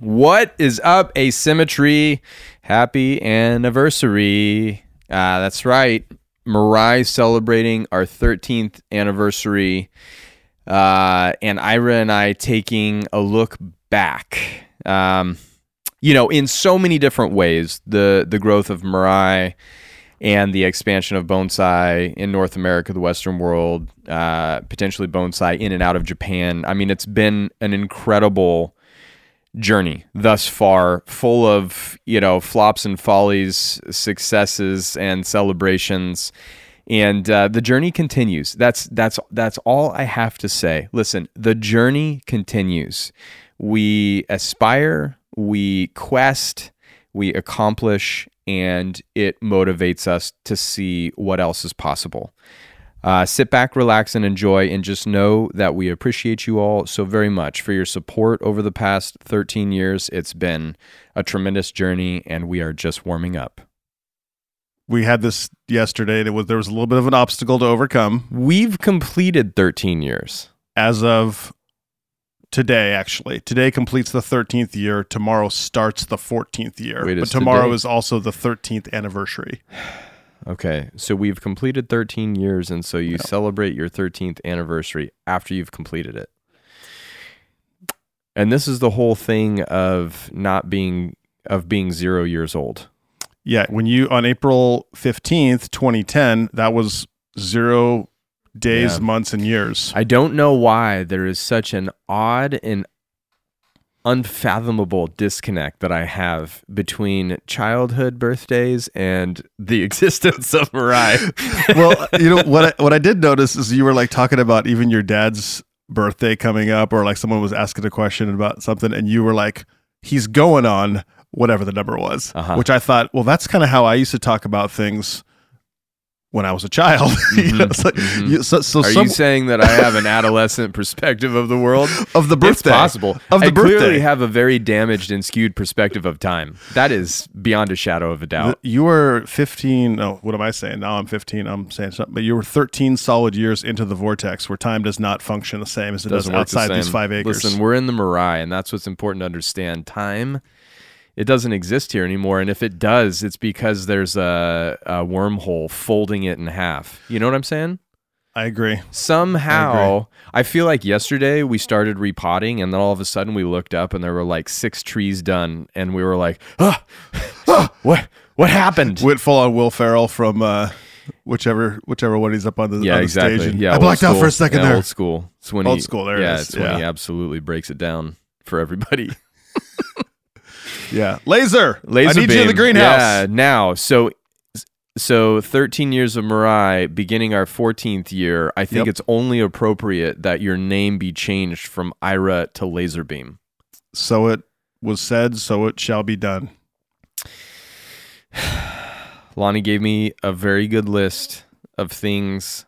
What is up, Asymmetry? Happy anniversary. Uh, that's right. Mirai celebrating our 13th anniversary. Uh, and Ira and I taking a look back. Um, you know, in so many different ways, the the growth of Mirai and the expansion of bonsai in North America, the Western world, uh, potentially bonsai in and out of Japan. I mean, it's been an incredible journey thus far, full of you know flops and follies, successes and celebrations, and uh, the journey continues. That's that's that's all I have to say. Listen, the journey continues. We aspire, we quest, we accomplish, and it motivates us to see what else is possible. Uh, sit back, relax, and enjoy, and just know that we appreciate you all so very much for your support over the past 13 years. It's been a tremendous journey, and we are just warming up. We had this yesterday, and it was there was a little bit of an obstacle to overcome. We've completed 13 years. As of today, actually, today completes the 13th year. Tomorrow starts the 14th year, Wait, but tomorrow today- is also the 13th anniversary. Okay, so we've completed 13 years, and so you celebrate your 13th anniversary after you've completed it. And this is the whole thing of not being of being zero years old. Yeah, when you on April 15th, 2010, that was zero days, Yeah. months, and years. I don't know why there is such an odd and unfathomable disconnect that I have between childhood birthdays and the existence of Mirai. well, you know what? I, what I did notice is you were like talking about even your dad's birthday coming up, or like someone was asking a question about something, and you were like, "He's going on whatever the number was," Uh-huh. which I thought, well, that's kind of how I used to talk about things when I was a child. You know, like- mhm. you- so, so Are some you saying that I have an adolescent perspective of the world? of the birthday It's possible. of the I clearly have a very damaged and skewed perspective of time. That is beyond a shadow of a doubt. You were 15. No, what am I saying? Now I'm 15. I'm saying something. But you were 13 solid years into the vortex where time does not function the same as it does Doesn't the outside these five acres. Listen, we're in the Mirai, and that's what's important to understand. Time, it doesn't exist here anymore, and if it does, it's because there's a, a wormhole folding it in half. You know what I'm saying? I agree. Somehow, I, feel like yesterday we started repotting, and then all of a sudden we looked up, and there were like six trees done, and we were like, ah, ah, what what happened? Went full on Will Ferrell from uh, whichever whichever one he's up on the, yeah, on the exactly. stage. and Yeah, I blacked out for a second Yeah, there. Old school. It's when Old he, school, there yeah, is. it's when he absolutely breaks it down for everybody. Yeah, laser. Laser I need you in the beam. greenhouse. Yeah, now so so 13 years of Mirai, beginning our 14th year. I think Yep. it's only appropriate that your name be changed from Ira to Laserbeam. So it was said. So it shall be done. Lonnie gave me a very good list of things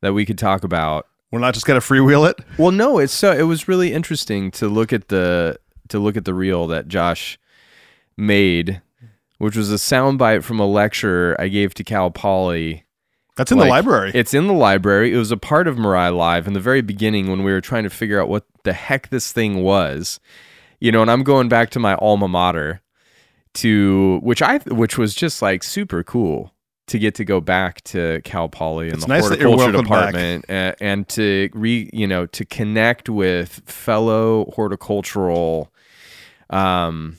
that we could talk about. We're not just gonna freewheel it. Well, no, it's so it was really interesting to look at the to look at the reel that Josh made, which was a soundbite from a lecture I gave to Cal Poly. That's in Like, the library. It's in the library. It was a part of Mirai Live in the very beginning when we were trying to figure out what the heck this thing was. You know, and I'm going back to my alma mater to which I which was just like super cool to get to go back to Cal Poly and It's the nice horticulture department and, and to re you know to connect with fellow horticultural um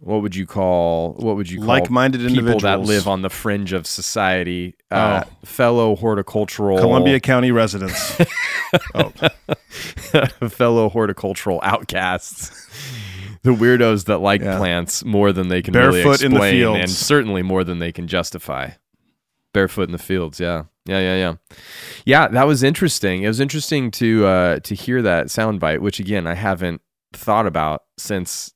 what would you call what would you call Like-minded people that live on the fringe of society? Uh, Oh. fellow horticultural Columbia County residents. oh, fellow horticultural outcasts. The weirdos that like Yeah. plants more than they can really Barefoot in the the and certainly more than they can justify. Barefoot in the fields yeah. Yeah yeah yeah. Yeah that was interesting. It was interesting to uh to hear that soundbite which again i haven't thought about since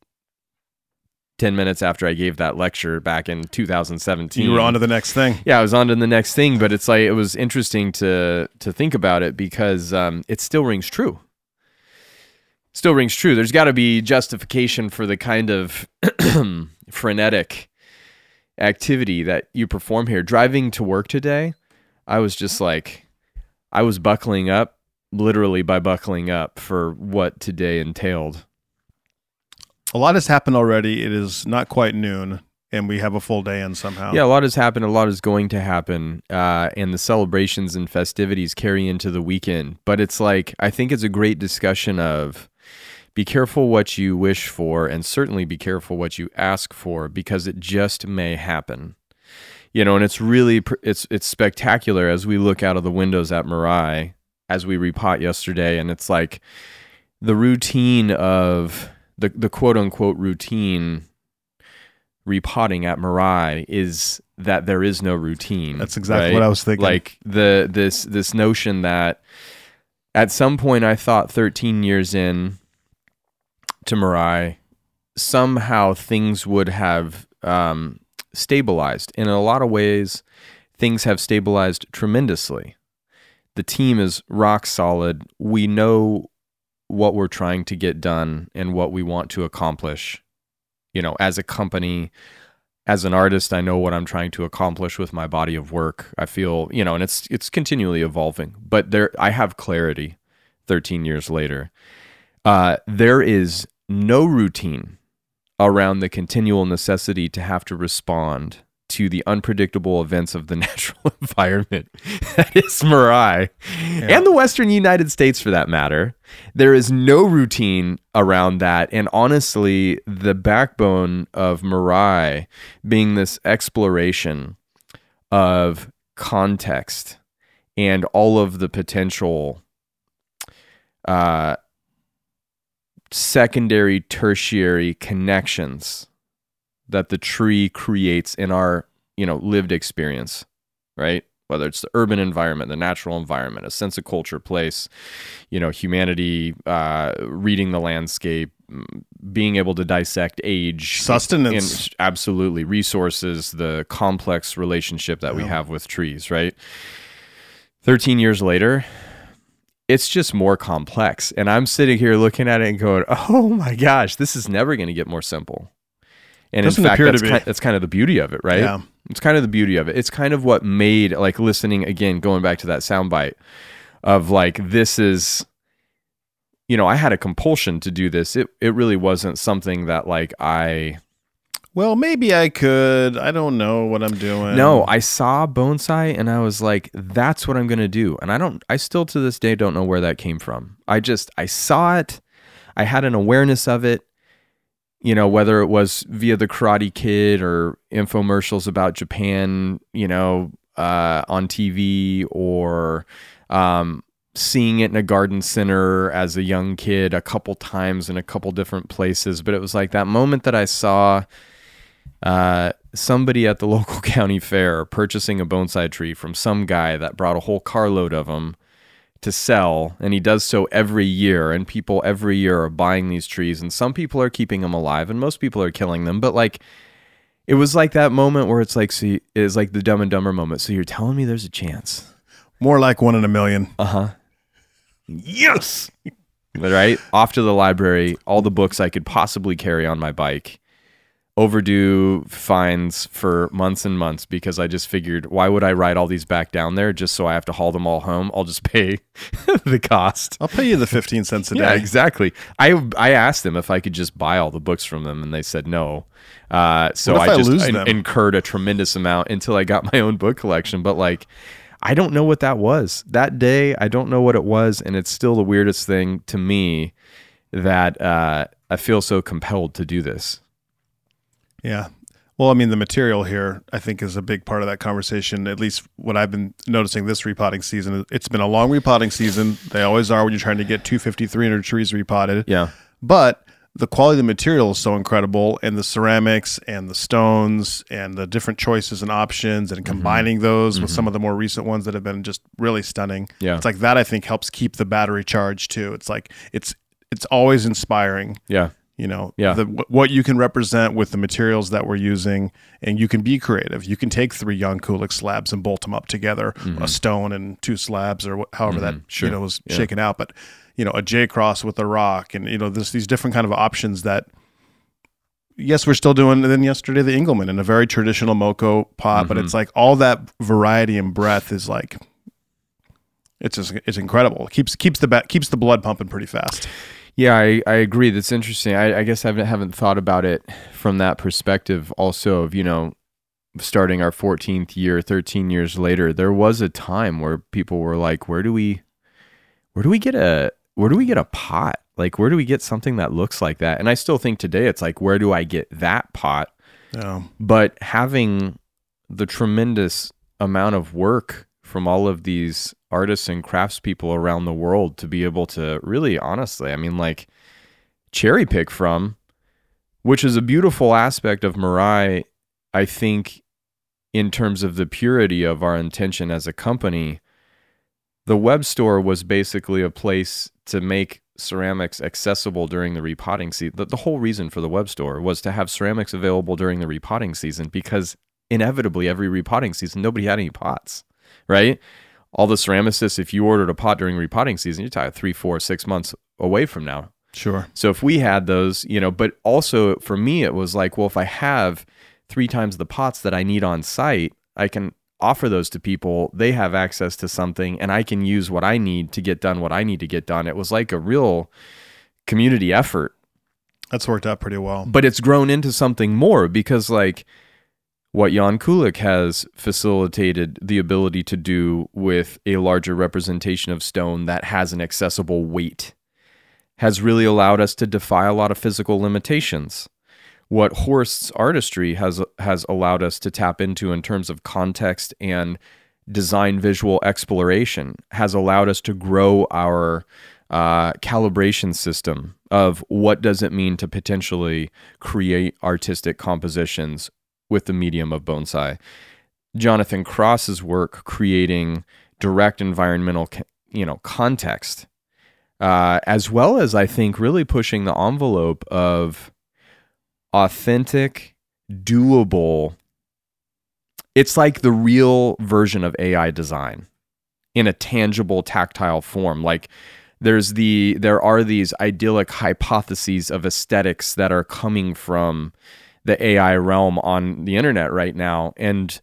10 minutes after i gave that lecture back in 2017 you were on to the next thing. yeah, I was on to the next thing, but it's like it was interesting to to think about it because um, it still rings true. Still rings true. There's got to be justification for the kind of frenetic activity that you perform here. Driving to work today, I was just like, I was buckling up, literally by buckling up for what today entailed. A lot has happened already. It is not quite noon, and we have a full day in somehow. Yeah, a lot has happened. A lot is going to happen, uh, and the celebrations and festivities carry into the weekend. But it's like I think it's a great discussion of be careful what you wish for, and certainly be careful what you ask for, because it just may happen. You know, and it's really it's it's spectacular as we look out of the windows at Mirai as we repot yesterday, and it's like the routine of the the quote unquote routine repotting at Mirai is that there is no routine. That's exactly right? what I was thinking. Like the this this notion that at some point I thought 13 years in to Mirai, somehow things would have um, stabilized. And in a lot of ways, things have stabilized tremendously. The team is rock solid. We know what we're trying to get done and what we want to accomplish. You know, as a company, as an artist, I know what I'm trying to accomplish with my body of work. I feel, you know, and it's it's continually evolving. But there I have clarity 13 years later. Uh, there is no routine around the continual necessity to have to respond to the unpredictable events of the natural environment that is Mirai and the Western United States for that matter. There is no routine around that. And honestly, the backbone of Mirai being this exploration of context and all of the potential uh, secondary, tertiary connections that the tree creates in our, you know, lived experience, right? Whether it's the urban environment, the natural environment, a sense of culture, place, you know, humanity, uh, reading the landscape, mm, being able to dissect age, Sustenance. and absolutely resources, the complex relationship that we have with trees, right? 13 years later, it's just more complex. And I'm sitting here looking at it and going, oh my gosh, this is never going to get more simple. And Doesn't in fact, that's kind, that's kind of the beauty of it, right? Yeah. It's kind of the beauty of it. It's kind of what made, like, listening again, going back to that soundbite of like, this is, you know, I had a compulsion to do this. It, it really wasn't something that, like, I, Well, maybe I could. I don't know what I'm doing. No, I saw Bonsai and I was like, that's what I'm going to do. And I don't, I still to this day don't know where that came from. I just, I saw it. I had an awareness of it, you know, whether it was via the Karate Kid or infomercials about Japan, you know, uh, on TV or, um, seeing it in a garden center as a young kid a couple times in a couple different places. But it was like that moment that I saw, uh, somebody at the local county fair purchasing a bonsai tree from some guy that brought a whole carload of them to sell and he does so every year and people every year are buying these trees and some people are keeping them alive and most people are killing them but like it was like that moment where it's like see it's like the dumb and dumber moment. So you're telling me there's a chance. More like one in a million. uh-huh. Yes! Right? Off to the library all the books i could possibly carry on my bike overdue fines for months and months because i just figured why would i ride all these back down there just so i have to haul them all home i'll just pay the cost I'll pay you the 15 cents a yeah day. exactly i i asked them if i could just buy all the books from them and they said no uh, so i I just them? incurred a tremendous amount until i got my own book collection but like I don't know what that was. That day, I don't know what it was, and it's still the weirdest thing to me that uh, I feel so compelled to do this. Yeah. Well, I mean, the material here, I think, is a big part of that conversation. At least what I've been noticing this repotting season. It's been a long repotting season. They always are when you're trying to get 250, 300 trees repotted. Yeah, But the quality of the material is so incredible, and the ceramics and the stones and the different choices and options, and mm-hmm. combining those with mm-hmm. some of the more recent ones that have been just really stunning. Yeah. It's like that. I think helps keep the battery charged too. It's like it's it's always inspiring yeah, you know Yeah. the, what you can represent with the materials that we're using and you can be creative you can take three young kulik slabs and bolt them up together a stone and two slabs or wh- however that Mm-hmm. Sure. you know was Yeah. shaken out but you know a j cross with a rock and you know this these different kind of options that yes we're still doing then yesterday the engelmann in a very traditional mokko pot but Mm-hmm. it's like all that variety and breadth is like it's just it's incredible it keeps keeps the ba- keeps the blood pumping pretty fast Yeah, I, I agree. That's interesting. I, I guess I haven't, haven't thought about it from that perspective. Also, of you know, starting our 14th year, 13 years later, there was a time where people were like, "Where do we, where do we get a, where do we get a pot? Like, where do we get something that looks like that?" And I still think today, it's like, where do I get that pot? Yeah. But having the tremendous amount of work from all of these artists and craftspeople around the world to be able to really honestly, I mean, like cherry pick from, which is a beautiful aspect of Mirai, I think, in terms of the purity of our intention as a company. The web store was basically a place to make ceramics accessible during the repotting season. The, the whole reason for the web store was to have ceramics available during the repotting season because inevitably every repotting season nobody had any pots, right? All the ceramicists, if you ordered a pot during repotting season, you're talking three, four, six months away from now. Sure. So if we had those, you know, but also for me, it was like, well, if I have three times the pots that I need on site, I can offer those to people. They have access to something and I can use what I need to get done what I need to get done. It was like a real community effort, That's worked out pretty well. but it's grown into something more because, like, what Jan Kulik has facilitated the ability to do with a larger representation of stone that has an accessible weight has really allowed us to defy a lot of physical limitations. What Horst's artistry has has allowed us to tap into in terms of context and design visual exploration has allowed us to grow our uh, calibration system of what does it mean to potentially create artistic compositions with the medium of bonsai. Jonathan Cross's work creating direct environmental, you know, context, uh, as well as I think really pushing the envelope of authentic, doable. It's like the real version of AI design in a tangible, tactile form. Like there's the there are these idyllic hypotheses of aesthetics that are coming from the AI realm on the internet right now. And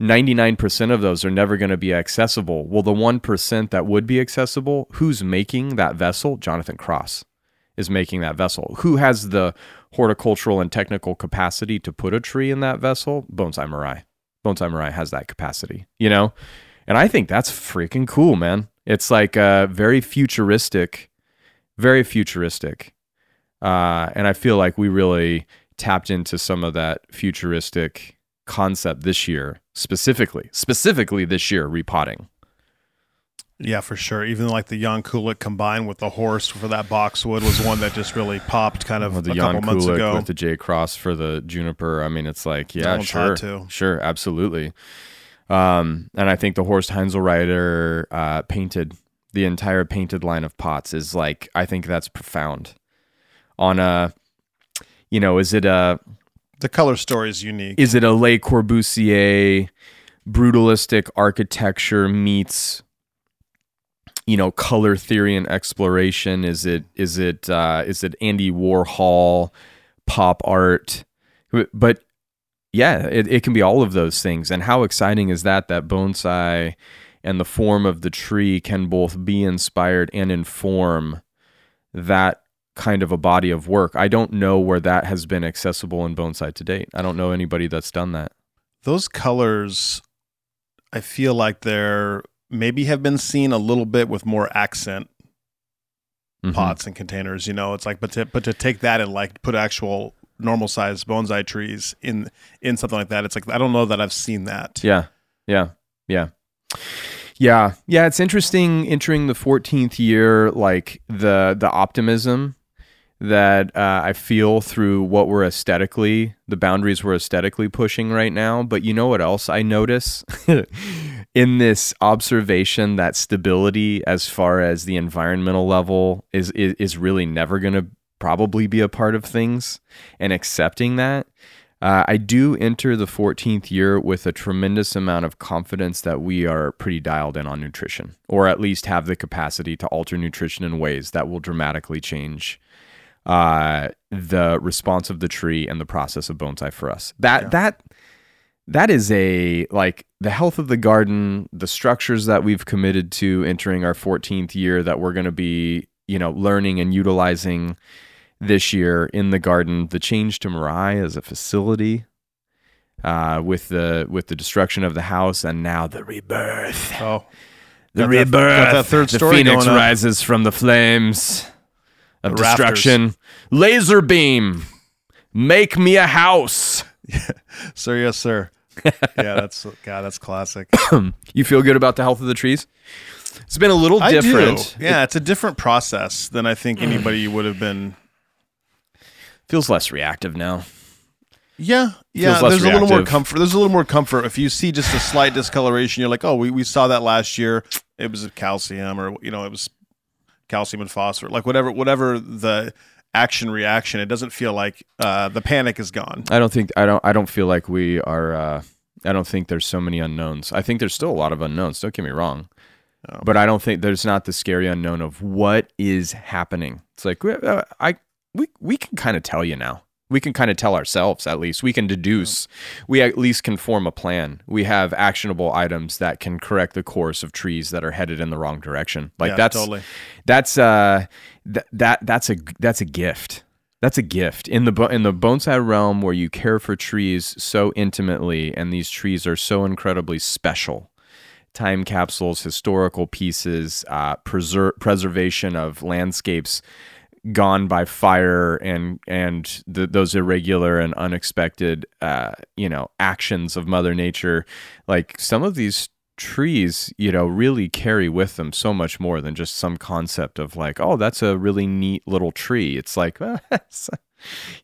99% of those are never going to be accessible. Well, the 1% that would be accessible, who's making that vessel? Jonathan Cross is making that vessel. Who has the horticultural and technical capacity to put a tree in that vessel? Bonsai Mirai. Bonsai Mirai has that capacity, you know? And I think that's freaking cool, man. It's like uh, very futuristic, very futuristic. Uh, and I feel like we really tapped into some of that futuristic concept this year, specifically, specifically this year, repotting. Yeah, for sure. Even like the Jan Kulik combined with the horse for that boxwood was one that just really popped kind of With the a Jan couple months ago. with the J Cross for the juniper. I mean, it's like, yeah, sure, sure, absolutely. Um, and I think the Horst Heinzelreiter uh, painted the entire painted line of pots is like, I think that's profound. On a, you know, is it a the color story is unique. is it a Le Corbusier brutalistic architecture meets you know color theory and exploration? Is it is it uh is it Andy Warhol pop art? But yeah it, it can be all of those things. And how exciting is that that bonsai and the form of the tree can both be inspired and inform that kind of a body of work. I don't know where that has been accessible in bonsai to date. I don't know anybody that's done that. Those colors, I feel like they're maybe have been seen a little bit with more accent Mhm. pots and containers. You know, it's like, but to but to take that and like put actual normal sized bonsai trees in in something like that, it's like I don't know that I've seen that. Yeah. Yeah. Yeah. Yeah. Yeah, it's interesting entering the 14th year like the the optimism that uh, I feel through what we're aesthetically, the boundaries we're aesthetically pushing right now. But you know what else I notice in this observation that stability, as far as the environmental level, is is, is really never going to probably be a part of things, and accepting that. Uh, I do enter the 14th year with a tremendous amount of confidence that we are pretty dialed in on nutrition, or at least have the capacity to alter nutrition in ways that will dramatically change uh, the response of the tree and the process of bonsai for us. That Yeah. that that is a like the health of the garden, the structures that we've committed to entering our 14th year that we're going to be you know, learning and utilizing this year in the garden, the change to Mirai as a facility, uh, with the with the destruction of the house, and now the rebirth. Oh, The Got that- rebirth. got that third the phoenix rises from the flames of The rafters. destruction. Laser beam, make me a house. sir, yes, sir. yeah, that's God, that's classic. You feel good about the health of the trees? It's been a little I different. do. Yeah, it's a different process than I think anybody would have been. feels less reactive now. Yeah, yeah. There's a little more comfort. There's a little more comfort if you see just a slight discoloration. You're like, oh, we, we saw that last year. It was a calcium, or you know, it was calcium and phosphorus, like whatever whatever the action reaction. It doesn't feel like uh, the panic is gone. I don't think I don't I don't feel like we are. Uh, I don't think there's so many unknowns. I think there's still a lot of unknowns. Don't get me wrong, Oh. but I don't think there's not the scary unknown of what is happening. It's like uh, I we we can kind of tell you now. We can kind of tell ourselves at least. We can deduce. We at least can form a plan. We have actionable items that can correct the course of trees that are headed in the wrong direction. Like Yeah, that's totally. that's uh th- that that's a that's a gift. That's a gift in the bo- in the bonsai realm where you care for trees so intimately, and these trees are so incredibly special. Time capsules, historical pieces, uh, preser- preservation of landscapes gone by fire, and and the, those irregular and unexpected, uh, you know, actions of Mother Nature. Like some of these trees, you know, really carry with them so much more than just some concept of like, oh, that's a really neat little tree. It's like, well,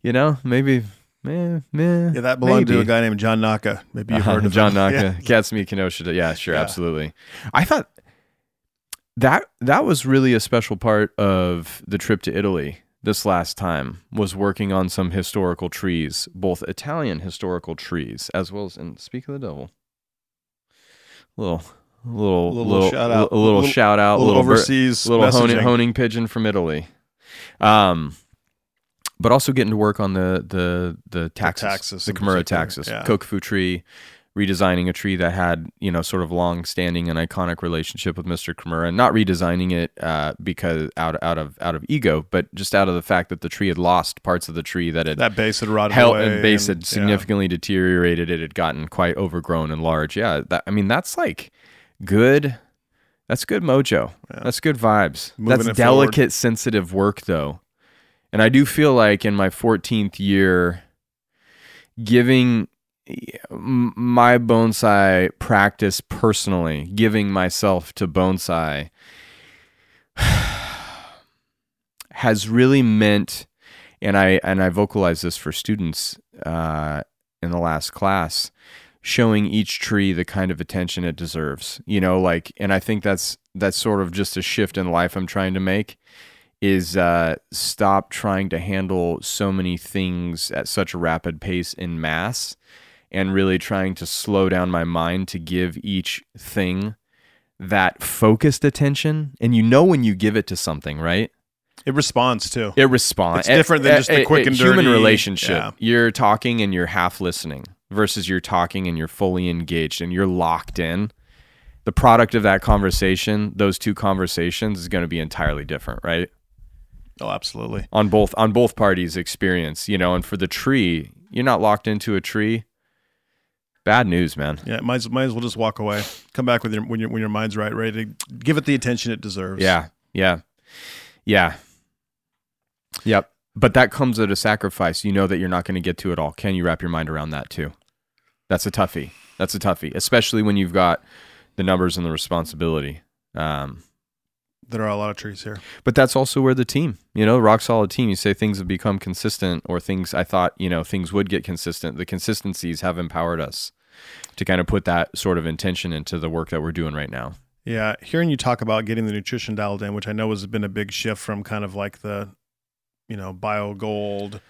you know, maybe, meh, meh, Yeah, that belonged to a guy named John Naka. Maybe you've Uh-huh, heard of John him. Naka, Yeah. Catsmeet Kenosha. Yeah, sure, Yeah. absolutely. I thought that that was really a special part of the trip to Italy this last time was working on some historical trees, both Italian historical trees as well as and speak of the devil. Little little Little little, shout out. a little, Little- shout out, little, little overseas little honing, honing pigeon from Italy. Um, but also getting to work on the the the taxus, taxus the in Kimura taxus, yeah. Kokufu tree, redesigning a tree that had you know sort of long standing and iconic relationship with Mr. Kimura, and not redesigning it uh, because out out of out of ego, but just out of the fact that the tree had lost parts of the tree that had That base had rotted held away. and base and- had yeah. significantly deteriorated. It had gotten quite overgrown and large. Yeah, that, I mean that's like good. That's good mojo. Yeah. That's good vibes. Moving that's it forward. delicate, sensitive work though, and I do feel like in my 14th year, giving my bonsai practice personally, giving myself to bonsai has really meant and I and I vocalize this for students uh, in the last class, showing each tree the kind of attention it deserves. You know, like, and I think that's that's sort of just a shift in life I'm trying to make. Is uh, stop trying to handle so many things at such a rapid pace in mass, and really trying to slow down my mind to give each thing that focused attention. And you know when you give it to something, right? It responds too. It responds. It's different than eh, just the eh, eh, quick and dirty. human relationship. yeah. You're talking and you're half listening versus you're talking and you're fully engaged and you're locked in. The product of that conversation, those two conversations, is going to be entirely different, right? Oh, absolutely. On both on both parties' experience, you know. And for the tree, you're not locked into a tree. Bad news, man. Yeah, might as, might as well just walk away. Come back with your when your when your mind's right, ready to give it the attention it deserves. Yeah, yeah, yeah, yep. But that comes at a sacrifice. You know that you're not going to get to it all. Can you wrap your mind around that too? That's a toughie. That's a toughie, especially when you've got the numbers and the responsibility. Um, there are a lot of trees here. but that's also where the team, you know, rock solid team. You say things have become consistent, or things I thought, you know, things would get consistent. The consistencies have empowered us to kind of put that sort of intention into the work that we're doing right now. Yeah, hearing you talk about getting the nutrition dialed in, which I know has been a big shift from kind of like the, you know, bio gold,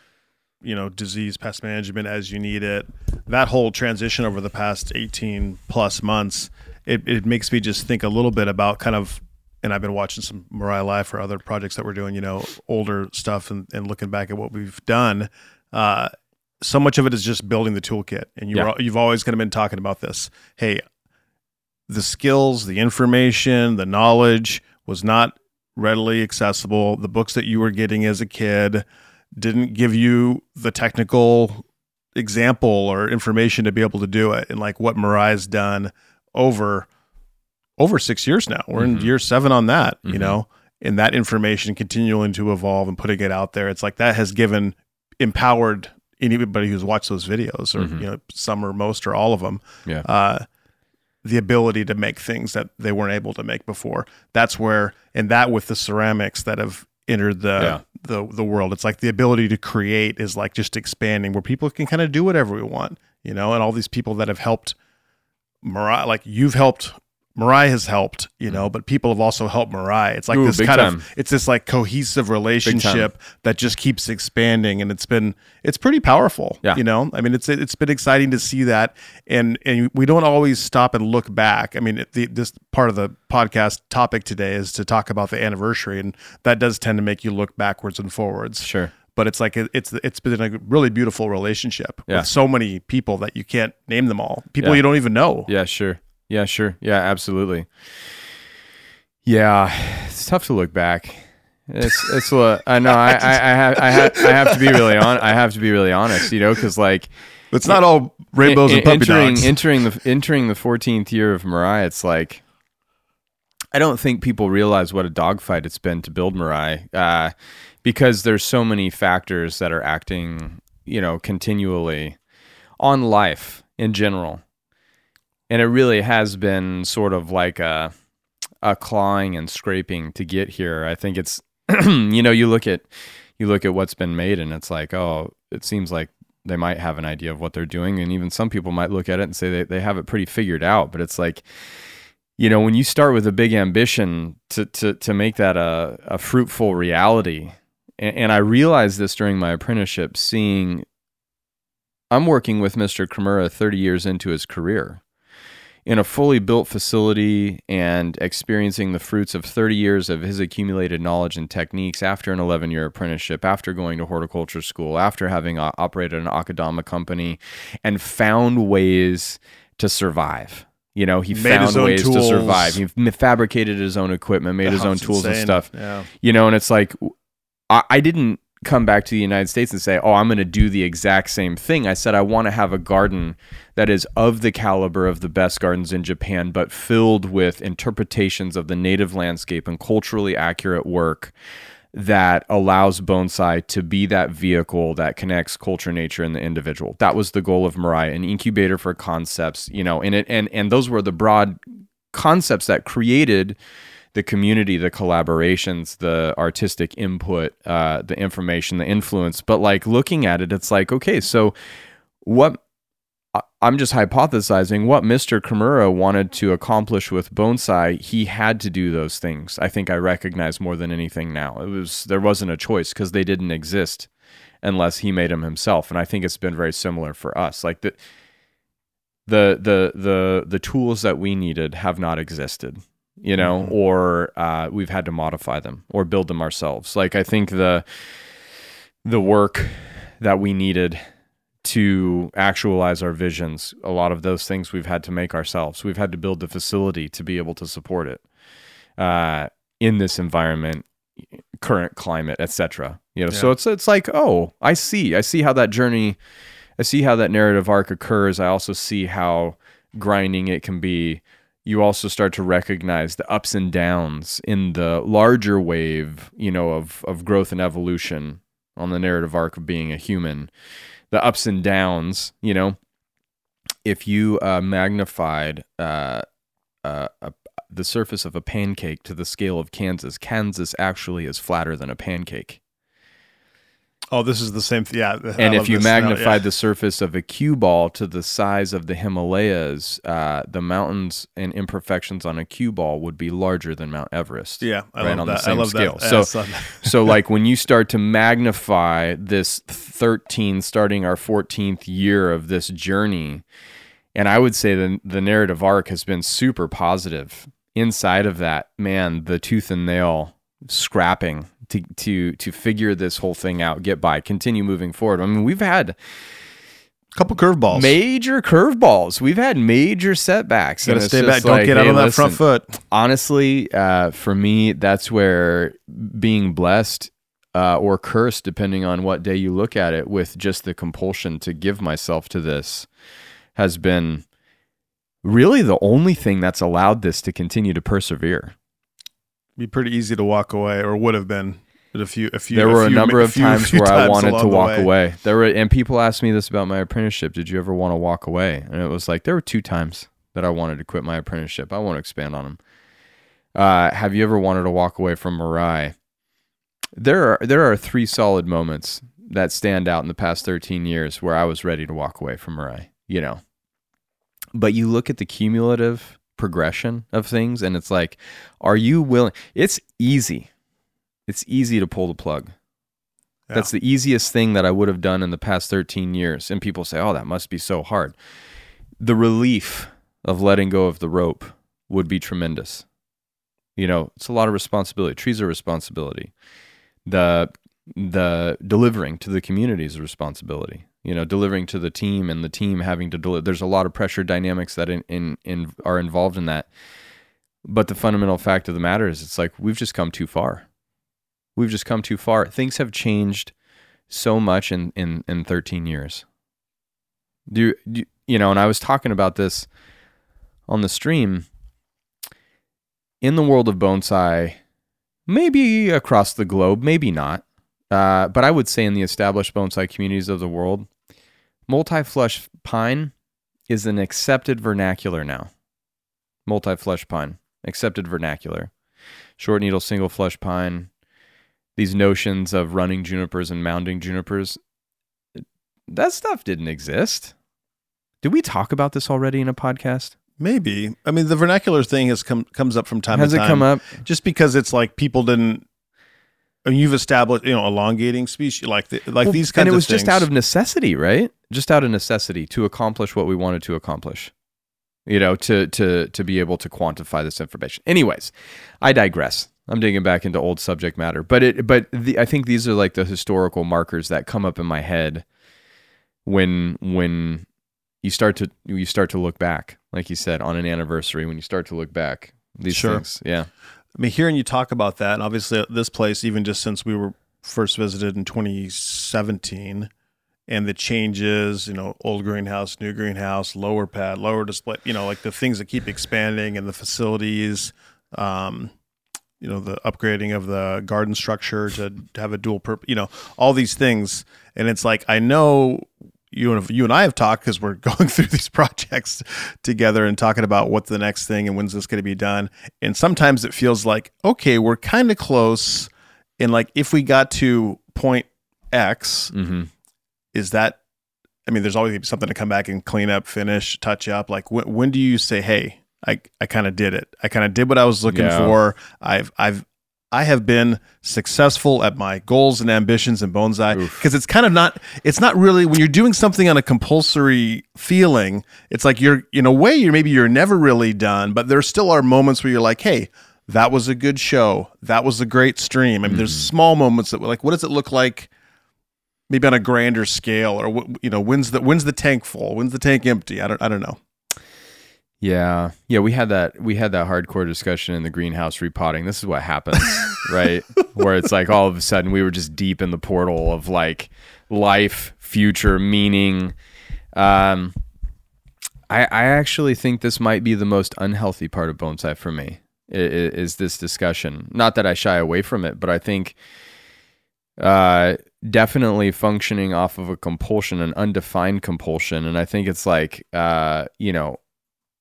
you know, disease pest management as you need it. That whole transition over the past 18 plus months, it, it makes me just think a little bit about kind of, and I've been watching some Mirai Live for other projects that we're doing, you know, older stuff and, and looking back at what we've done. Uh, so much of it is just building the toolkit. And you Yeah. you've always kind of been talking about this. Hey, the skills, the information, the knowledge was not readily accessible. The books that you were getting as a kid didn't give you the technical example or information to be able to do it. And like what Mirai's done over over six years now. We're Mhm. in year seven on that, you Mhm. know, and that information continuing to evolve and putting it out there. It's like that has given empowered anybody who's watched those videos or Mhm. you know some or most or all of them Yeah. uh, the ability to make things that they weren't able to make before. That's where, and that with the ceramics that have entered the Yeah. the the world, it's like the ability to create is like just expanding, where people can kind of do whatever we want, you know. And all these people that have helped Mirai, like you've helped. Mirai has helped, you mm. know, but people have also helped Mirai. It's like. Ooh, this kind time. of, it's this like cohesive relationship that just keeps expanding, and it's been, it's pretty powerful. Yeah. you know, I mean, it's it's been exciting to see that, and and we don't always stop and look back. I mean, the, this part of the podcast topic today is to talk about the anniversary, and that does tend to make you look backwards and forwards. Sure. But it's like it's it's been a really beautiful relationship Yeah. with so many people that you can't name them all. People Yeah. you don't even know. Yeah, sure. Yeah, sure. Yeah, absolutely. Yeah, it's tough to look back. It's it's what I know. I, I, I have I have I have to be really on. I have to be really honest, you know, because like It's not all rainbows en- and puppy entering dogs. entering the entering the 14th year of Mirai. It's like I don't think people realize what a dogfight it's been to build Mirai, uh, because there's so many factors that are acting, you know, continually on life in general, and it really has been sort of like a a clawing and scraping to get here. I think it's you know you look at you look at what's been made and it's like oh it seems like they might have an idea of what they're doing. And even some people might look at it and say they, they have it pretty figured out. But it's like you know when you start with a big ambition to to to make that a, a fruitful reality and, and i realized this during my apprenticeship seeing i'm working with mr kimura 30 years into his career in a fully built facility and experiencing the fruits of 30 years of his accumulated knowledge and techniques after an 11 year apprenticeship, after going to horticulture school, after having uh, operated an akadama company and found ways to survive. You know, he Made found ways to survive. He fabricated his own equipment, made his own tools and stuff Yeah. you know and it's like I, I didn't come back to the united states and say oh i'm going to do the exact same thing. I said i want to have a garden that is of the caliber of the best gardens in japan but filled with interpretations of the native landscape and culturally accurate work that allows bonsai to be that vehicle that connects culture nature and the individual. That was the goal of mirai an incubator for concepts you know and it and and those were the broad concepts that created the community, the collaborations, the artistic input, uh, the information, the influence. But like looking at it, it's like, okay, so what I'm just hypothesizing what Mr. Kimura wanted to accomplish with bonsai, he had to do those things. I think I recognize more than anything now. It was there wasn't a choice because they didn't exist unless he made them himself. And I think it's been very similar for us. Like the the the the the tools that we needed have not existed you know Mhm. or uh, we've had to modify them or build them ourselves. Like i think the the work that we needed to actualize our visions a lot of those things we've had to make ourselves. We've had to build the facility to be able to support it uh, in this environment current climate etc you know so it's it's like oh i see. I see how that journey i see how that narrative arc occurs. I also see how grinding it can be you also start to recognize the ups and downs in the larger wave, you know, of of growth and evolution on the narrative arc of being a human. The ups and downs, you know, if you uh, magnified uh, uh, a, the surface of a pancake to the scale of Kansas, Kansas actually is flatter than a pancake. Oh, this is the same. Th- yeah. I And if you magnify yeah. the surface of a cue ball to the size of the Himalayas, uh, the mountains and imperfections on a cue ball would be larger than Mount Everest. yeah, I right love on the that. same I love scale. that. So- so, like, when you start to magnify this 13, starting our 14th year of this journey, and I would say the, the narrative arc has been super positive. Inside of that, man, the tooth and nail scrapping to to to figure this whole thing out, get by, continue moving forward. I mean, we've had a Couple curveballs. major curveballs. We've had major setbacks. Gotta stay back. Don't like, get out hey, on that listen, front foot. honestly, uh, for me, that's where being blessed uh, or cursed, depending on what day you look at it, with just the compulsion to give myself to this, has been really the only thing that's allowed this to continue to persevere. Be pretty easy to walk away, or would have been. But a few, a few. there were a few- number of few- times few where I wanted to along the walk away. There were, and people asked me this about my apprenticeship. Did you ever want to walk away? And it was like there were two times that I wanted to quit my apprenticeship. I won't expand on them. Uh, have you ever wanted to walk away from Mirai? There are there are three solid moments that stand out in the past 13 years where I was ready to walk away from Mirai. You know, but you look at the cumulative progression of things, and it's like, are you willing? It's easy. It's easy to pull the plug. Yeah. That's the easiest thing that I would have done in the past 13 years. And people say, oh, that must be so hard. The relief of letting go of the rope would be tremendous. You know, it's a lot of responsibility. Trees are responsibility. The the delivering to the community is a responsibility. You know, delivering to the team and the team having to deliver. There's a lot of pressure dynamics that in, in, in are involved in that. But the fundamental fact of the matter is, it's like we've just come too far. We've just come too far. Things have changed so much in in, in 13 years. Do you, do you know? And I was talking about this on the stream. In the world of bonsai, maybe across the globe, maybe not, uh, but I would say in the established bonsai communities of the world, multi-flush pine is an accepted vernacular now. Multi-flush pine, accepted vernacular. Short needle single flush pine, these notions of running junipers and mounding junipers, that stuff didn't exist. Did we talk about this already in a podcast? Maybe. I mean, the vernacular thing has come comes up from time Has to it time. come up? Just because it's like people didn't. I mean, you've established, you know, elongating species like the, like Well, these kinds of things. and it was just out of necessity, right? Just out of necessity to accomplish what we wanted to accomplish. You know, to to to be able to quantify this information. Anyways, I digress. I'm digging back into old subject matter, but it but the, I think these are like the historical markers that come up in my head when when you start to you start to look back, like you said, on an anniversary. When you start to look back, these Sure. things, yeah, I mean, hearing you talk about that, and obviously uh, this place, even just since we were first visited in 2017, and the changes, you know, old greenhouse, new greenhouse, lower pad, lower display, you know, like the things that keep expanding and the facilities, um, you know, the upgrading of the garden structure to, to have a dual purpose, you know, all these things. And it's like, I know you and you and I have talked because we're going through these projects together and talking about what's the next thing and when's this going to be done. And sometimes it feels like, okay, we're kind of close. And like, if we got to point X, mm-hmm. Is that i mean there's always something to come back and clean up finish touch up. Like when, when do you say hey i, I kind of did it. I kind of did what i was looking Yeah. for. I've i've i have been successful at my goals and ambitions and bonsai. Because it's kind of not it's not really when you're doing something on a compulsory feeling it's like you're in a way you're maybe you're never really done but there still are moments where you're like hey that was a good show. That was a great stream. I mean there's mm-hmm. small moments that were like what does it look like maybe on a grander scale or you know when's the when's the tank full when's the tank empty i don't i don't know Yeah. Yeah, we had that we had that hardcore discussion in the greenhouse repotting. This is what happens, right? Where it's like all of a sudden we were just deep in the portal of like life, future, meaning. Um I I actually think this might be the most unhealthy part of bonsai for me. i- i- Is this discussion. Not that I shy away from it, but I think uh definitely functioning off of a compulsion, an undefined compulsion. And I think it's like uh, you know,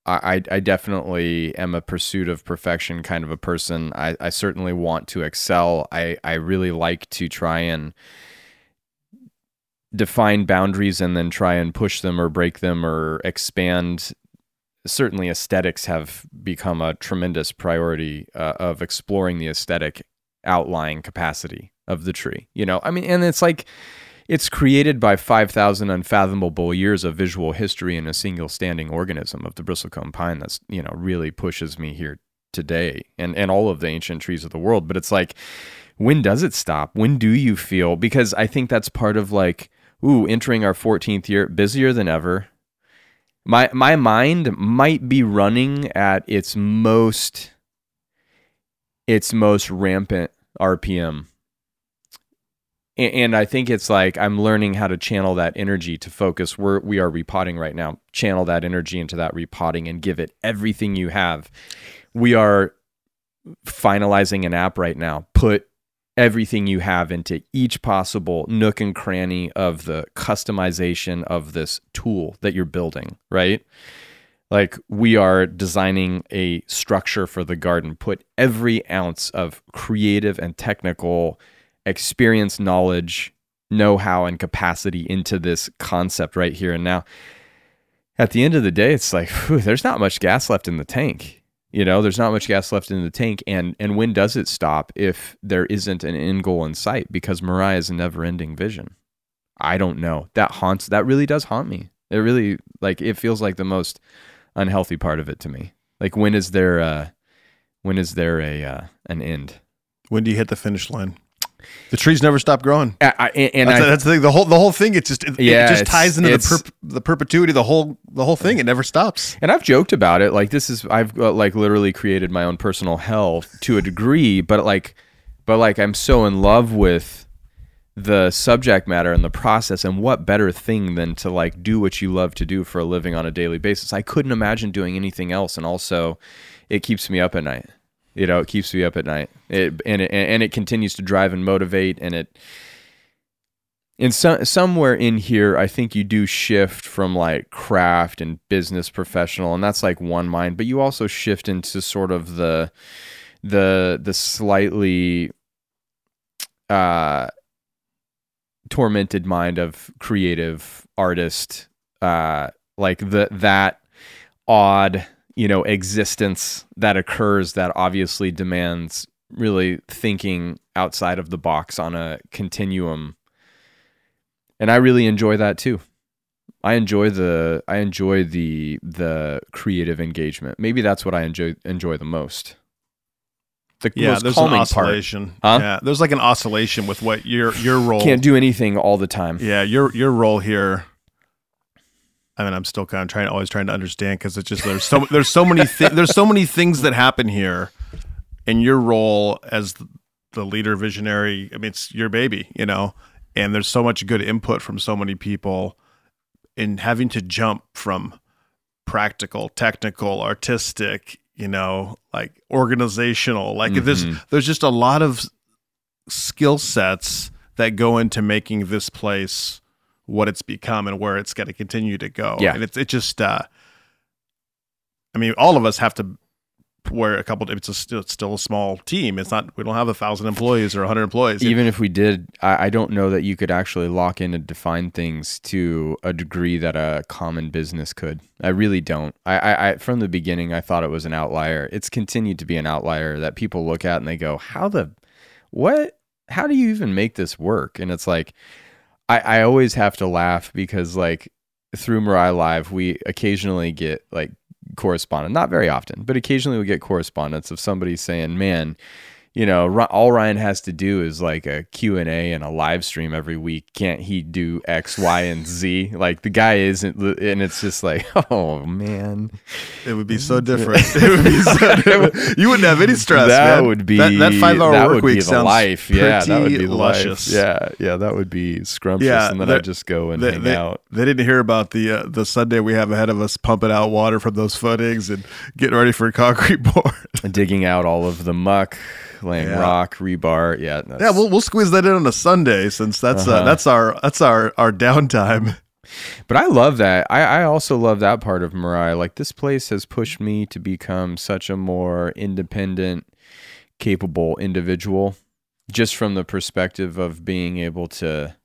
I, I definitely am a pursuit of perfection kind of a person. I, I certainly want to excel. I, I really like to try and define boundaries and then try and push them or break them or expand. Certainly, aesthetics have become a tremendous priority uh, of exploring the aesthetic outlying capacity of the tree. You know, I mean, and it's like it's created by 5,000 unfathomable years of visual history in a single standing organism of the bristlecone pine that's, you know, really pushes me here today and, and all of the ancient trees of the world. But it's like, when does it stop? When do you feel? Because I think that's part of like ooh, entering our 14th year, busier than ever. My my mind might be running at its most its most rampant RPM. And I think it's like I'm learning how to channel that energy to focus. We're we are repotting right now. Channel that energy into that repotting and give it everything you have. We are finalizing an app right now. Put everything you have into each possible nook and cranny of the customization of this tool that you're building, right? Like we are designing a structure for the garden, put every ounce of creative and technical experience, knowledge, know how, and capacity into this concept right here and now. At the end of the day, it's like, whew, there's not much gas left in the tank. You know, there's not much gas left in the tank, and and when does it stop if there isn't an end goal in sight? Because Mirai is a never-ending vision. I don't know. That haunts. That really does haunt me. It really like it feels like the most unhealthy part of it to me. Like when is there uh when is there a uh, an end? When do you hit the finish line? The trees never stop growing. I, I, and that's, I, that's the thing. The whole the whole thing. It just it, Yeah, it just ties into the perp, the perpetuity. The whole the whole thing. It never stops. And I've joked about it. Like this is I've uh, like literally created my own personal hell to a degree, but like but like I'm so in love with the subject matter and the process and what better thing than to like do what you love to do for a living on a daily basis. I couldn't imagine doing anything else and also it keeps me up at night. You know, it keeps me up at night. It and it and it continues to drive and motivate and it in some somewhere in here i think you do shift from like craft and business professional and that's like one mind but you also shift into sort of the the the slightly uh tormented mind of creative artist uh like the that odd you know existence that occurs that obviously demands really thinking outside of the box on a continuum and I really enjoy that too. I enjoy the I enjoy the the creative engagement. Maybe that's what I enjoy enjoy the most. The Yeah, most there's an oscillation. Huh? Yeah, there's like an oscillation with what your your role. Can't do anything all the time. yeah, your your role here. I mean, I'm still kind of trying, always trying to understand because it's just there's so there's so many thi- there's so many things that happen here, and your role as the leader, visionary. I mean, it's your baby, you know, and there's so much good input from so many people, in having to jump from practical, technical, artistic, you know, like organizational, like there's Mhm. there's just a lot of skill sets that go into making this place what it's become and where it's going to continue to go. Yeah. And it's it just uh I mean, all of us have to wear a couple it's a still, it's still a small team. It's not we don't have a thousand employees or a hundred employees. Even if we did, I, I don't know that you could actually lock in and define things to a degree that a common business could. I really don't. I, I, I from the beginning, I thought it was an outlier. It's continued to be an outlier that people look at and they go, "How the, what? How do you even make this work?" And it's like, I, I always have to laugh because like through Mirai Live, we occasionally get like correspondence, not very often, but occasionally we get correspondence of somebody saying, "Man, you know, all Ryan has to do is like a Q&A and a live stream every week. Can't he do X, Y, and Z? Like the guy isn't and it's just like, "Oh man. it would be so different. it would be so different. You wouldn't have any stress. that man. would be that, that five hour that work would week sounds life. Yeah, that would be luscious. life. Yeah, yeah, that would be scrumptious Yeah, and then the- I just go and they, hang they- out. they didn't hear about the uh, the Sunday we have ahead of us, pumping out water from those footings and getting ready for a concrete pour. digging out all of the muck, laying Yeah. rock, rebar. Yeah, yeah, we'll we'll squeeze that in on a Sunday since that's uh Uh-huh. that's our that's our our downtime. But I love that. I, I also love that part of Mirai. Like this place has pushed me to become such a more independent, capable individual, just from the perspective of being able to,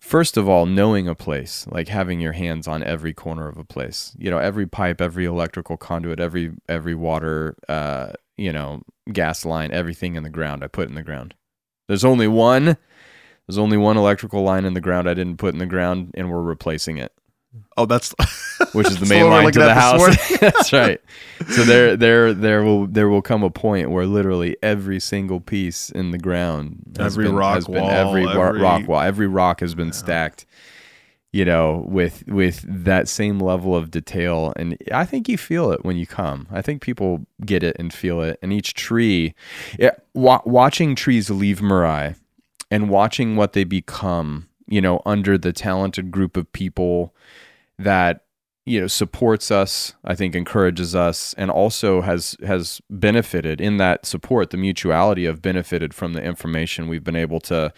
first of all, knowing a place, like having your hands on every corner of a place. You know, every pipe, every electrical conduit, every every water, uh, you know, gas line, everything in the ground. I put in the ground. There's only one. There's only one electrical line in the ground I didn't put in the ground, and we're replacing it Oh, that's which is the main line to the house. That's right. So there, there, there will there will come a point where literally every single piece in the ground, has Every been, rock has been wall, every, every- rock wall, every rock has been stacked, you know, with with that same level of detail. And I think you feel it when you come. I think people get it and feel it. And each tree, yeah, wa- watching trees leave Mirai and watching what they become, you know, under the talented group of people that you know supports us i think encourages us and also has has benefited in that support the mutuality of benefited from the information we've been able to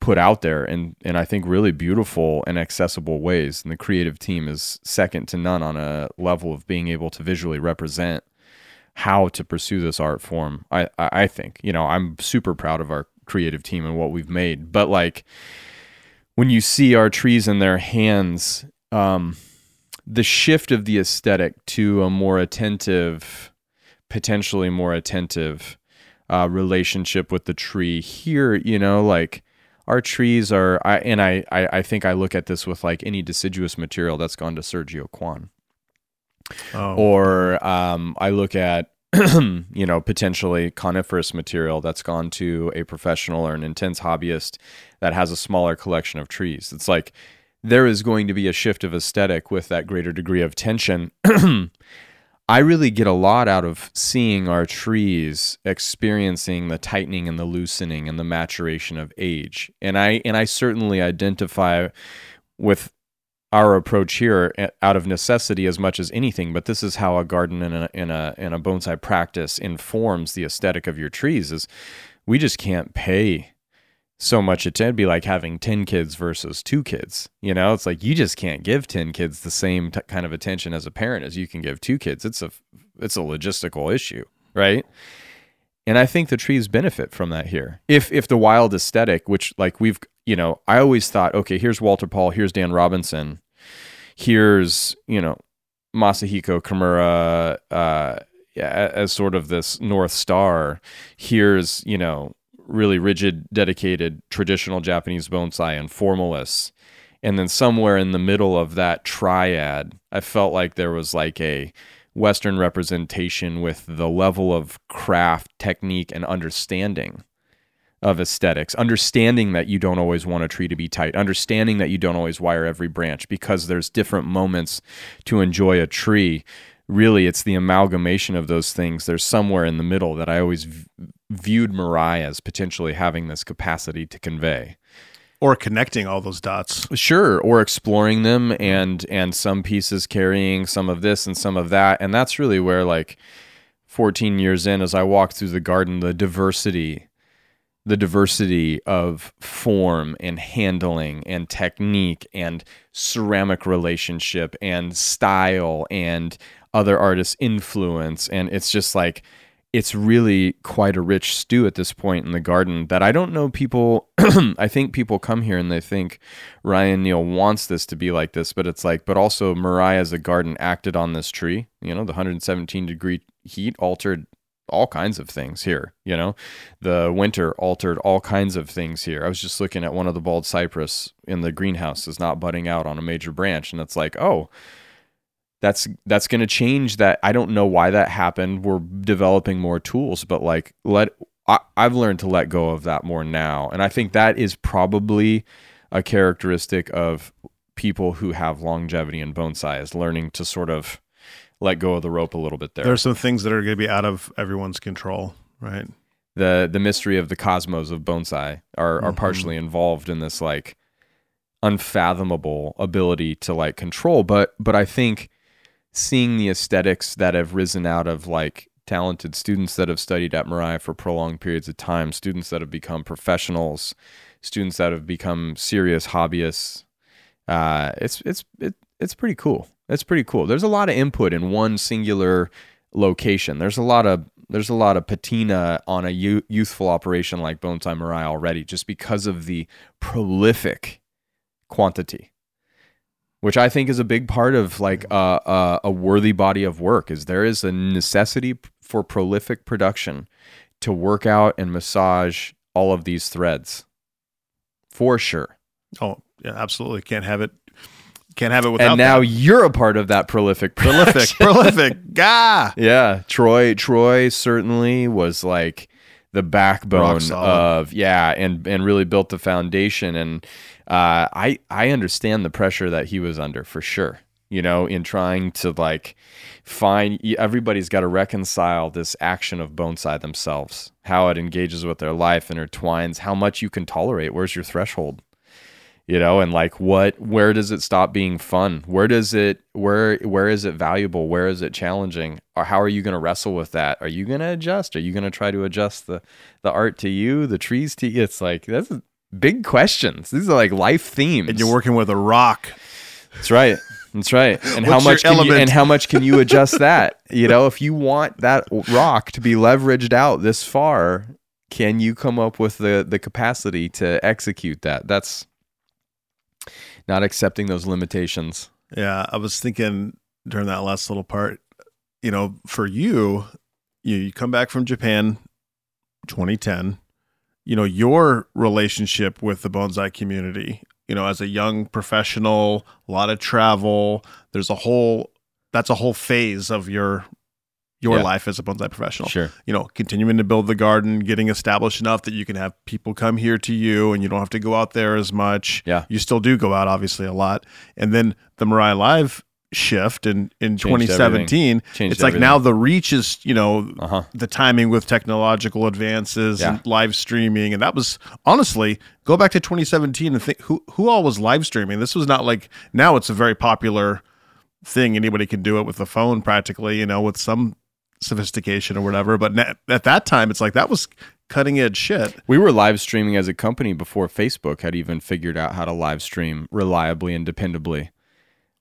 put out there and and i think really beautiful and accessible ways. And the creative team is second to none on a level of being able to visually represent how to pursue this art form. I i, I think you know i'm super proud of our creative team and what we've made. But like when you see our trees in their hands um the shift of the aesthetic to a more attentive, potentially more attentive uh, relationship with the tree. Here, you know, like our trees are, I, and I, I, I think I look at this with like any deciduous material that's gone to Sergio Cuan. Oh. Or um, I look at, you know, potentially coniferous material that's gone to a professional or an intense hobbyist that has a smaller collection of trees. It's like there is going to be a shift of aesthetic with that greater degree of tension. I really get a lot out of seeing our trees experiencing the tightening and the loosening and the maturation of age. And I and I certainly identify with our approach here eh, out of necessity as much as anything, but this is how a garden and a in a in a bonsai practice informs the aesthetic of your trees is we just can't pay so much attention. It'd be like having 10 kids versus two kids. You know, it's like you just can't give 10 kids the same t- kind of attention as a parent as you can give two kids. It's a it's a logistical issue, right? And I think the trees benefit from that here. If if the wild aesthetic, which like we've, you know, I always thought, okay, here's Walter Pall, here's Dan Robinson, here's, you know, Masahiko Kimura uh, as sort of this north star. Here's, you know, really rigid, dedicated traditional Japanese bonsai and formalists. And then somewhere in the middle of that triad, I felt like there was like a Western representation with the level of craft, technique, and understanding of aesthetics, understanding that you don't always want a tree to be tight, understanding that you don't always wire every branch because there's different moments to enjoy a tree. Really, it's the amalgamation of those things. There's somewhere in the middle that I always viewed Mirai as potentially having this capacity to convey. Or connecting all those dots. Sure or exploring them and and some pieces carrying some of this and some of that. And that's really where like 14 years in as i walk through the garden the diversity the diversity of form and handling and technique and ceramic relationship and style and other artists influence. And it's just like it's really quite a rich stew at this point in the garden that I don't know people I think people come here and they think Ryan Neil wants this to be like this, but it's like but also Mirai's a garden acted on this tree. You know, the 117 degree heat altered all kinds of things here, you know. The winter altered all kinds of things here. I was just looking at one of the bald cypress in the greenhouse is not budding out on a major branch and it's like, "Oh, that's that's going to change that. I don't know why that happened. We're developing more tools but like let I, i've learned to let go of that more now. And i think that is probably a characteristic of people who have longevity and bonsai is learning to sort of let go of the rope a little bit there. There's some things that are going to be out of everyone's control right? The the mystery of the cosmos of bonsai are are mm-hmm. partially involved in this like unfathomable ability to like control. But but i think seeing the aesthetics that have risen out of like talented students that have studied at Mirai for prolonged periods of time, students that have become professionals, students that have become serious hobbyists. Uh, it's it's it, it's pretty cool. It's pretty cool. There's a lot of input in one singular location. There's a lot of there's a lot of patina on a youthful operation like Bonsai Mirai already, just because of the prolific quantity which I think is a big part of like a, a, a worthy body of work. Is there is a necessity for prolific production to work out and massage all of these threads, for sure. Oh yeah, absolutely. Can't have it. Can't have it without. And now that. you're a part of that prolific, prolific, prolific. Gah. Yeah, Troy. Troy certainly was like the backbone of yeah, and and really built the foundation and uh, I I understand the pressure that he was under for sure. You know, in trying to like find everybody's got to reconcile this action of bonsai themselves, how it engages with their life, and intertwines, how much you can tolerate. Where's your threshold? you know and like what where does it stop being fun where does it where where is it valuable where is it challenging or how are you going to wrestle with that are you going to adjust are you going to try to adjust the the art to you the trees to you it's like that's big questions. These are like life themes. And you're working with a rock. That's right. That's right. And how much can you, and how much can you adjust that? You know if you want that rock to be leveraged out this far can you come up with the the capacity to execute that? That's not accepting those limitations. Yeah, I was thinking during that last little part, you know, for you, you, you come back from Japan 2010, you know, your relationship with the bonsai community, you know, as a young professional, a lot of travel, there's a whole that's a whole phase of your your yeah. life as a bonsai professional. Sure. You know, continuing to build the garden, getting established enough that you can have people come here to you and you don't have to go out there as much. Yeah. You still do go out, obviously, a lot. And then the Mirai Live shift in, in 2017 it's like everything. now the reach is you know uh-huh. the timing with technological advances yeah. and live streaming and that was honestly go back to 2017 and think who who all was live streaming this was not like now it's a very popular thing anybody can do it with the phone practically you know with some sophistication or whatever. But at that time, it's like that was cutting edge shit. We were live streaming as a company before Facebook had even figured out how to live stream reliably and dependably.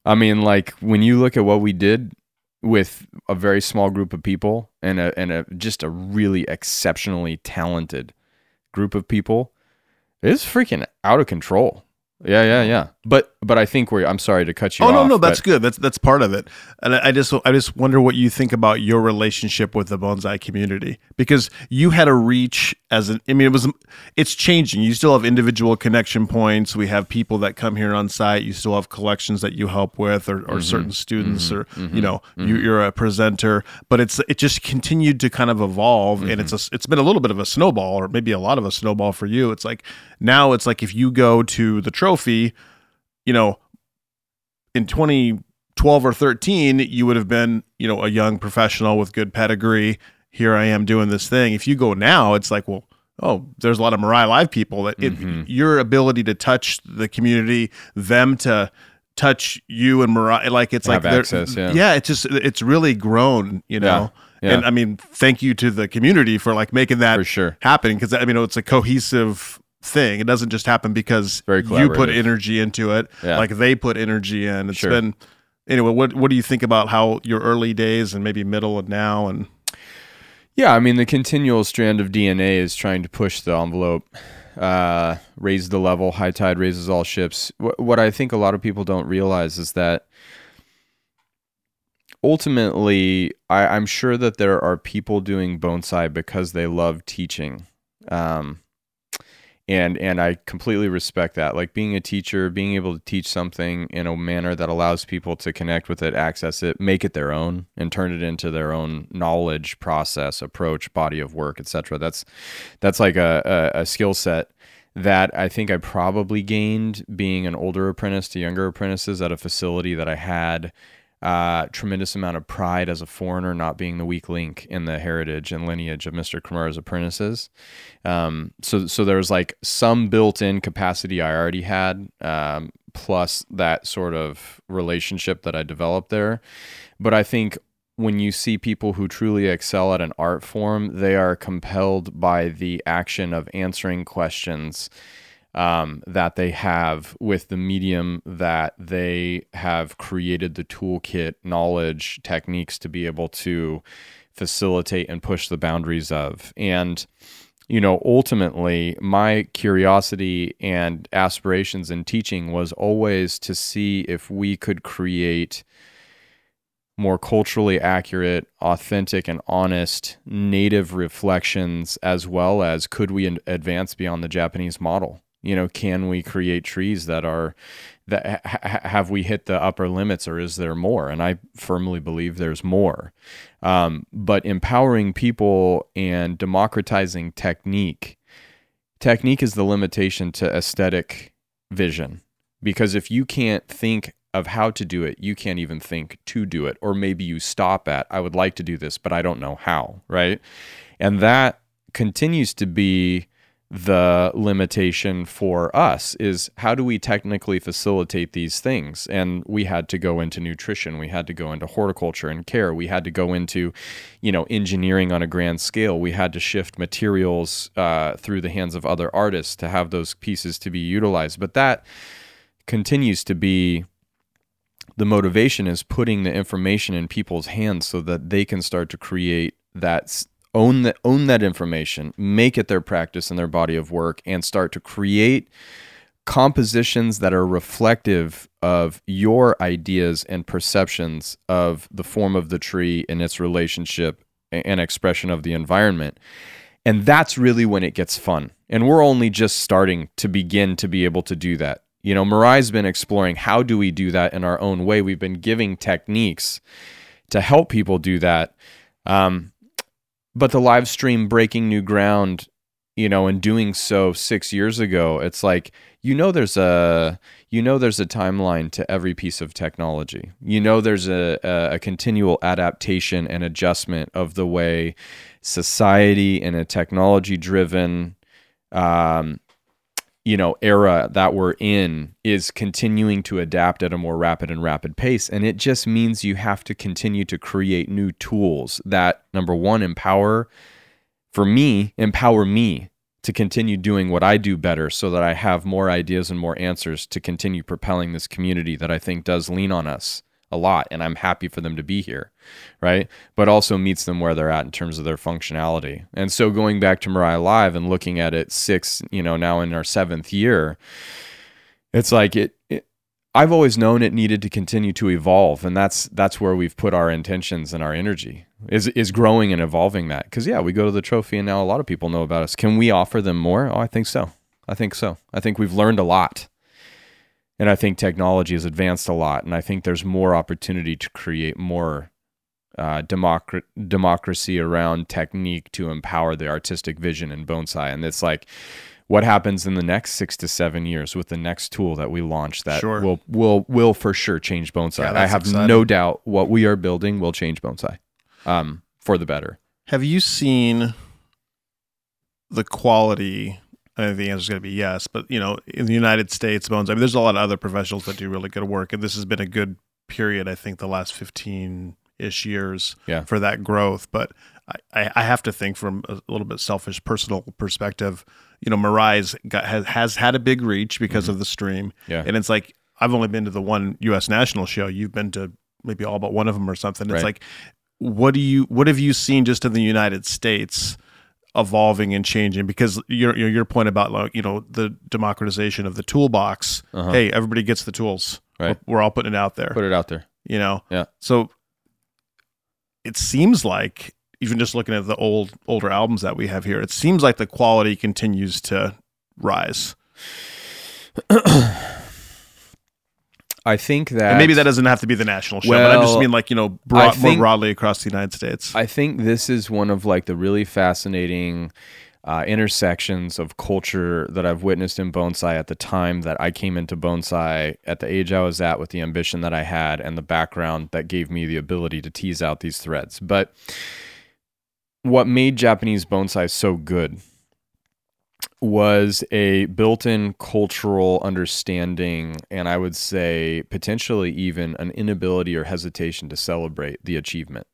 I mean, like when you look at what we did with a very small group of people and a and a just a really exceptionally talented group of people, it's freaking out of control. Yeah, yeah, yeah. But but I think we're. I'm sorry to cut you. Oh off, no, no, that's good. That's that's part of it. And I, I just I just wonder what you think about your relationship with the bonsai community because you had a reach as an. I mean, it was it's changing. You still have individual connection points. We have people that come here on site. You still have collections that you help with, or, or mm-hmm. certain students, mm-hmm. or mm-hmm. you know, you, mm-hmm. you're a presenter. But it's it just continued to kind of evolve, and it's mm-hmm. a it's been a little bit of a snowball, or maybe a lot of a snowball for you. It's like now it's like if you go to the trophy you know, in 2012 or 13, you would have been, you know, a young professional with good pedigree. Here I am doing this thing. If you go now, it's like, well, oh, there's a lot of Mirai Live people that it, mm-hmm. your ability to touch the community, them to touch you and Mirai, like it's Have like access, yeah. yeah, it's just it's really grown, you know. Yeah, yeah. And I mean, thank you to the community for like making that for sure happen because I mean, it's a cohesive thing. It doesn't just happen because you put energy into it. Yeah. Like they put energy in. It's sure. been anyway. What what do you think about how your early days and maybe middle and now and yeah, I mean the continual strand of DNA is trying to push the envelope, uh, raise the level. High tide raises all ships. What, what I think a lot of people don't realize is that ultimately, I, I'm sure that there are people doing bonsai because they love teaching. Um, and and I completely respect that. Like being a teacher, being able to teach something in a manner that allows people to connect with it, access it, make it their own, and turn it into their own knowledge, process, approach, body of work, etc. That's that's like a, a, a skill set that I think I probably gained being an older apprentice to younger apprentices at a facility that I had uh, tremendous amount of pride as a foreigner, not being the weak link in the heritage and lineage of Mr. Kimura's apprentices. Um, so, so there was like some built-in capacity I already had, um, plus that sort of relationship that I developed there. But I think when you see people who truly excel at an art form, they are compelled by the action of answering questions um, that they have with the medium that they have created the toolkit, knowledge, techniques to be able to facilitate and push the boundaries of. And, you know, ultimately, my curiosity and aspirations in teaching was always to see if we could create more culturally accurate, authentic, and honest native reflections, as well as could we advance beyond the Japanese model? You know can we create trees that are that ha- have we hit the upper limits or is there more and i firmly believe there's more um, but empowering people and democratizing technique technique is the limitation to aesthetic vision. Because if you can't think of how to do it, you can't even think to do it. Or maybe you stop at, I would like to do this, but I don't know how, right? And that continues to be the limitation for us is how do we technically facilitate these things? And we had to go into nutrition we had to go into horticulture and care we had to go into you know engineering on a grand scale we had to shift materials uh, through the hands of other artists to have those pieces to be utilized. But that continues to be the motivation is putting the information in people's hands so that they can start to create that own that own that information, make it their practice and their body of work, and start to create compositions that are reflective of your ideas and perceptions of the form of the tree and its relationship and expression of the environment. And that's really when it gets fun. And we're only just starting to begin to be able to do that. You know, Mirai's been exploring how do we do that in our own way. We've been giving techniques to help people do that. Um, but the live stream breaking new ground you know and doing so six years ago it's like you know there's a you know there's a timeline to every piece of technology. You know there's a, a, a continual adaptation and adjustment of the way society in a technology driven um, you know era that we're in is continuing to adapt at a more rapid and rapid pace. And it just means you have to continue to create new tools that number 1 empower for me empower me to continue doing what I do better so that I have more ideas and more answers to continue propelling this community that I think does lean on us a lot and I'm happy for them to be here, right? But also meets them where they're at in terms of their functionality. And so going back to Mirai Live and looking at it six, you know, now in our seventh year, it's like it, it I've always known it needed to continue to evolve, and that's that's where we've put our intentions and our energy is is growing and evolving that. Because yeah, we go to the trophy, and now a lot of people know about us. Can we offer them more? Oh, I think so. I think so. I think we've learned a lot and I think technology has advanced a lot, and I think there's more opportunity to create more uh, democr- democracy around technique to empower the artistic vision in bonsai. And it's like, what happens in the next six to seven years with the next tool that we launch that sure. will will will for sure change bonsai. Yeah, I have exciting. no doubt what we are building will change bonsai um, for the better. Have you seen the quality I think the answer is going to be yes. But you know, in the United States, Bones. I mean, there's a lot of other professionals that do really good work, and this has been a good period. I think the last fifteen ish years yeah. for that growth. But I, I have to think from a little bit selfish personal perspective. You know, Mirai's got has, has had a big reach because mm-hmm. of the stream. Yeah, and it's like I've only been to the one U.S. national show. You've been to maybe all but one of them or something. It's right. like, what do you what have you seen just in the United States? Evolving and changing because your your point about like you know the democratization of the toolbox. Uh-huh. Hey, everybody gets the tools. Right. We're, we're all putting it out there. Put it out there. You know. Yeah. So it seems like even just looking at the old older albums that we have here, it seems like the quality continues to rise. I think that and maybe that doesn't have to be the national show, well, but I just mean like you know broad, think, more broadly across the United States. I think this is one of like the really fascinating uh, intersections of culture that I've witnessed in bonsai at the time that I came into bonsai at the age I was at with the ambition that I had and the background that gave me the ability to tease out these threads. But what made Japanese bonsai so good was a built-in cultural understanding and i would say potentially even an inability or hesitation to celebrate the achievement.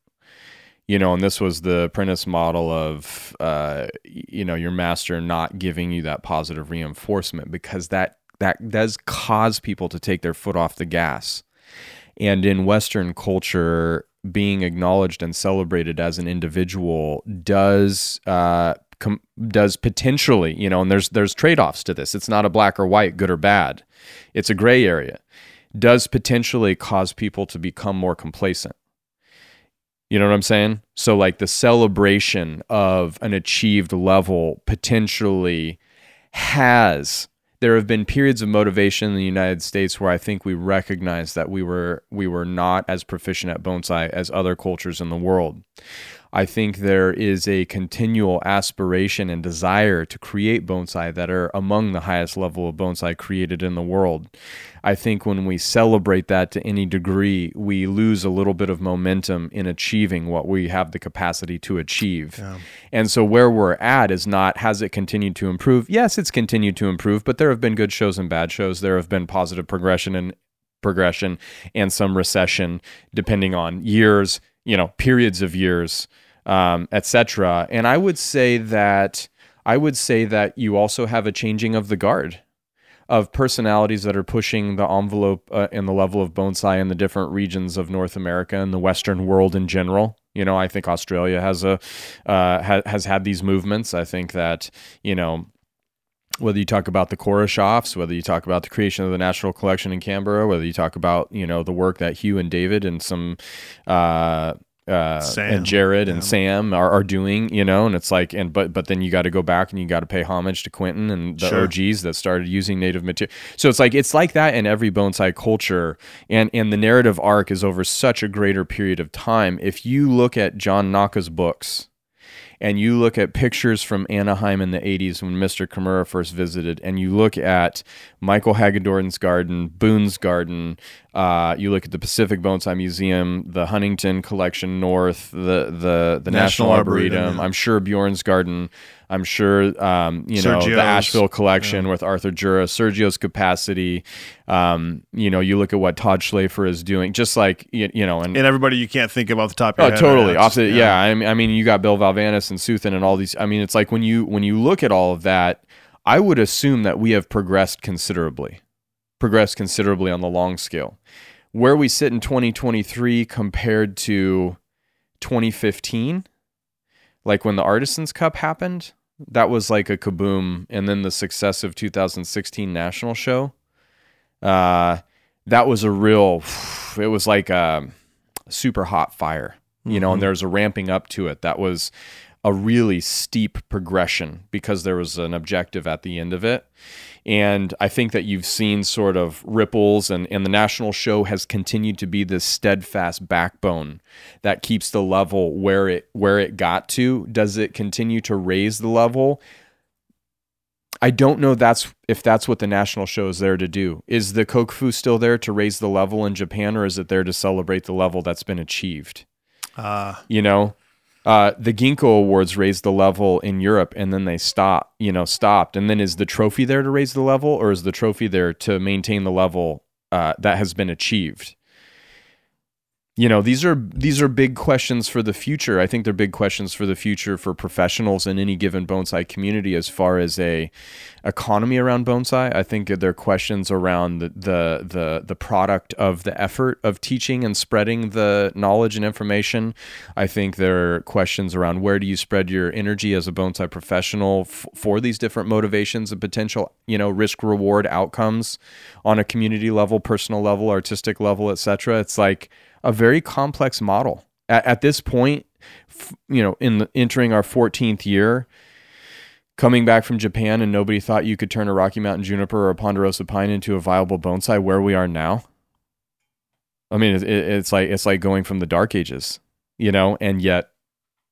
You know and this was the apprentice model of uh, you know your master not giving you that positive reinforcement because that that does cause people to take their foot off the gas. And in western culture being acknowledged and celebrated as an individual does uh, com- does potentially, you know, and there's there's trade-offs to this. It's not a black or white, good or bad. It's a gray area. Does potentially cause people to become more complacent. You know what I'm saying? So like the celebration of an achieved level potentially has there have been periods of motivation in the United States where I think we recognize that we were we were not as proficient at bonsai as other cultures in the world. I think there is a continual aspiration and desire to create bonsai that are among the highest level of bonsai created in the world. I think when we celebrate that to any degree, we lose a little bit of momentum in achieving what we have the capacity to achieve. Yeah. And so where we're at is not has it continued to improve? Yes, it's continued to improve, but there have been good shows and bad shows. There have been positive progression and progression and some recession depending on years, you know, periods of years um, etc. And I would say that I would say that you also have a changing of the guard of personalities that are pushing the envelope uh, and the level of bonsai in the different regions of North America and the Western world in general. You know, I think Australia has a uh, ha- has had these movements. I think that you know whether you talk about the Koreshoffs, whether you talk about the creation of the National Collection in Canberra, whether you talk about you know the work that Hugh and David and some uh, uh, and Jared and yeah. Sam are, are doing, you know, and it's like, and but but then you got to go back and you got to pay homage to Quentin and the Sure. OGs that started using native material. So it's like it's like that in every bonsai culture, and and the narrative arc is over such a greater period of time. If you look at John Naka's books, and you look at pictures from Anaheim in the 80s when Mr. Kimura first visited, and you look at Michael Hagedorn's garden, Boon's garden, uh, you look at the Pacific Bonsai Museum, the Huntington Collection North, the the the National, National Arboretum. Arboretum, yeah. I'm sure Bjorn's garden. I'm sure um, you know Sergio's, the Asheville Collection with Arthur Joura, Sergio's capacity. Um, you know, you look at what Todd Schlafer is doing, just like you, you know, and And everybody you can't think off the top of Oh, totally. Off the, yeah. I mean, I mean, you got Bill Valavanis and Suthin and all these. I mean, it's like when you when you look at all of that, I would assume that we have progressed considerably, progressed considerably on the long scale. Where we sit in 2023 compared to 2015, like when the Artisans Cup happened, that was like a kaboom. And then the success of 2016 national show, uh, that was a real. It was like a super hot fire, you know, and there was a ramping up to it. That was a really steep progression because there was an objective at the end of it. And I think that you've seen sort of ripples, and, and the national show has continued to be this steadfast backbone that keeps the level where it where it got to. Does it continue to raise the level? I don't know that's if that's what the national show is there to do. Is the Kokufu still there to raise the level in Japan, or is it there to celebrate the level that's been achieved? Uh, You know, uh, the Ginkgo Awards raised the level in Europe, and then they stopped. You know, stopped. And then is the trophy there to raise the level, or is the trophy there to maintain the level uh, that has been achieved? You know, these are these are big questions for the future. I think they're big questions for the future for professionals in any given bonsai community as far as a economy around bonsai. I think they're questions around the, the the product of the effort of teaching and spreading the knowledge and information. I think there are questions around where do you spread your energy as a bonsai professional f- for these different motivations and potential, you know, risk reward outcomes on a community level, personal level, artistic level, etc. It's like a very complex model. At, at this point, f- you know, in the, entering our 14th year, coming back from Japan and nobody thought you could turn a Rocky Mountain juniper or a ponderosa pine into a viable bonsai where we are now. I mean, it, it- it's like it's like going from the dark ages, you know, and yet,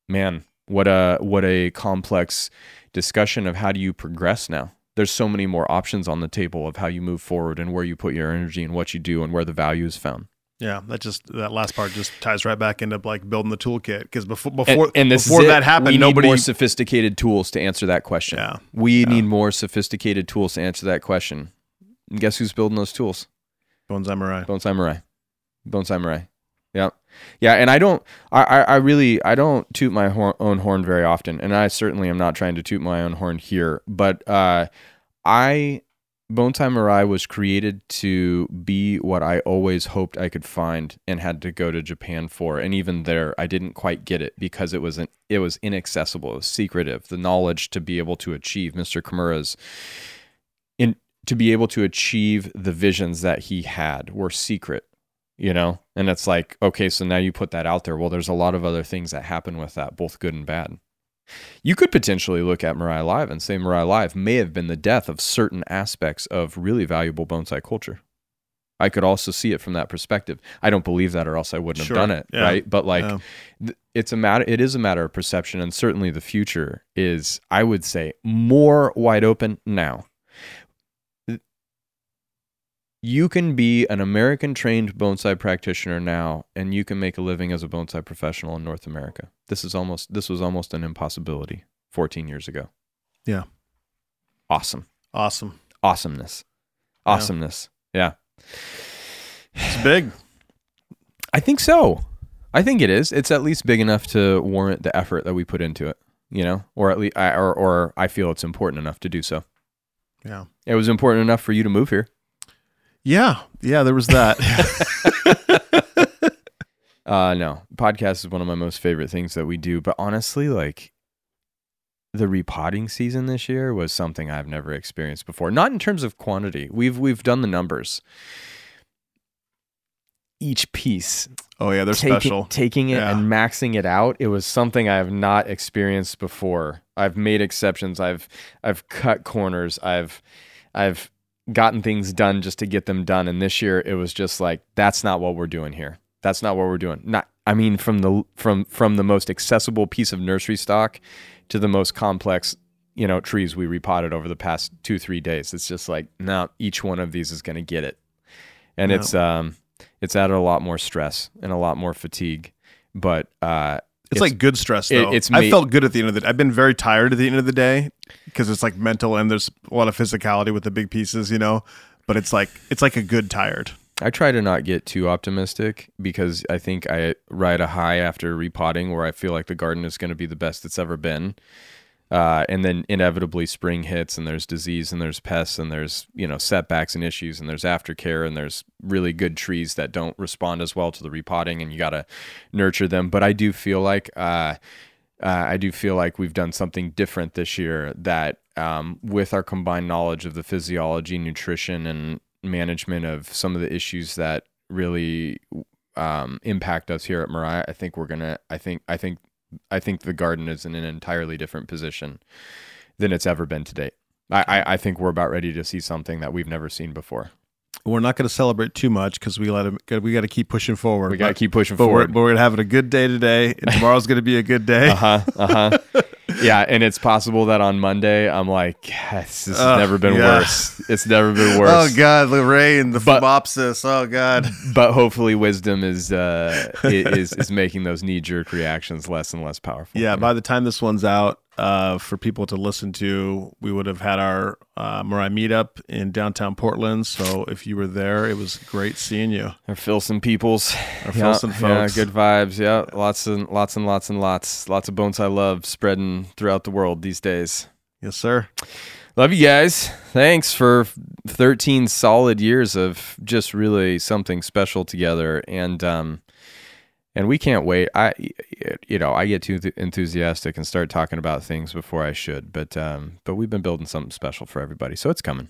man, what a what a complex discussion of how do you progress now. There's so many more options on the table of how you move forward and where you put your energy and what you do and where the value is found. Yeah, that just that last part just ties right back into like building the toolkit because before before and this before that happened, we nobody need more sophisticated tools to answer that question. Yeah. we Yeah. need more sophisticated tools to answer that question. And guess who's building those tools? Bonsai Mirai. Bone Samurai. Bone Samurai. Yeah. Yeah. And I don't, I, I, I really, I don't toot my hor- own horn very often. And I certainly am not trying to toot my own horn here. But uh, I, Bonsai Mirai was created to be what I always hoped I could find and had to go to Japan for. And even there, I didn't quite get it because it was an, it was inaccessible, it was secretive. The knowledge to be able to achieve Mr. Kimura's in to be able to achieve the visions that he had were secret you know and it's like okay so now you put that out there well there's a lot of other things that happen with that both good and bad you could potentially look at Mirai Live and say Mirai Live may have been the death of certain aspects of really valuable bonsai culture. I could also see it from that perspective. I don't believe that, or else I wouldn't Sure. have done it, Yeah. right? But like, Yeah. th- it's a matter. It is a matter of perception, and certainly the future is, I would say, more wide open now. You can be an American trained bonsai practitioner now, and you can make a living as a bonsai professional in North America. This is almost this was almost an impossibility 14 years ago. Yeah. Awesome. Awesome. Awesomeness. Yeah. Awesomeness. Yeah. It's big. I think so. I think it is. It's at least big enough to warrant the effort that we put into it, you know, or at least, I, or or I feel it's important enough to do so. Yeah. It was important enough for you to move here. Yeah. Yeah. There was that. Uh, no, podcast is one of my most favorite things that we do. But honestly, like the repotting season this year was something I've never experienced before. Not in terms of quantity. We've we've done the numbers. Each piece oh yeah, they're taking, special. taking it Yeah. and maxing it out it was something i have not experienced before i've made exceptions i've i've cut corners i've i've gotten things done just to get them done. And this year it was just like that's not what we're doing here. That's not what we're doing. Not i mean from the from from the most accessible piece of nursery stock to the most complex you know trees we repotted over the past two three days. It's just like no each one of these is going to get it. And Yeah. it's um it's added a lot more stress and a lot more fatigue. But uh It's, like good stress it- though. it's I felt good at the end of the. I've been very tired at the end of the day because it's like mental and there's a lot of physicality with the big pieces, you know. But it's like it's like a good tired. I try to not get too optimistic because I think I ride a high after repotting where I feel like the garden is going to be the best it's ever been. Uh, and then inevitably spring hits and there's disease and there's pests and there's you know setbacks and issues and there's aftercare and there's really good trees that don't respond as well to the repotting and you got to nurture them. But I do feel like uh, uh, I do feel like we've done something different this year that um, with our combined knowledge of the physiology, nutrition, and management of some of the issues that really um, impact us here at Mirai, I think we're gonna. I think. I think. I think the garden is in an entirely different position than it's ever been to date. I, I, I think we're about ready to see something that we've never seen before. We're not going to celebrate too much because we let him. We got to keep pushing forward. We got to keep pushing But we're, forward. but we're have a good day today, and tomorrow's gonna be a good day. Uh huh. Uh huh. yeah, and it's possible that on Monday I'm like, yes, this has Ugh, never been yeah. worse. It's never been worse. Oh worse. God, Lorraine, the But- phomopsis. Oh God. but hopefully, wisdom is uh, is is making those knee jerk reactions less and less powerful. Yeah, by the time this one's out, uh, for people to listen to, we would have had our uh, Mirai meetup in downtown Portland. So if you were there, it was great seeing you. Or Filson peoples. Our Yeah, Filson yeah, good vibes. Yeah, lots and lots and lots and lots, lots of bonsai love spreading throughout the world these days. Yes, sir. Love you guys. Thanks for 13 solid years of just really something special together, and um, and we can't wait. I, you know, I get too enthusiastic and start talking about things before I should, but um, but we've been building something special for everybody, so it's coming.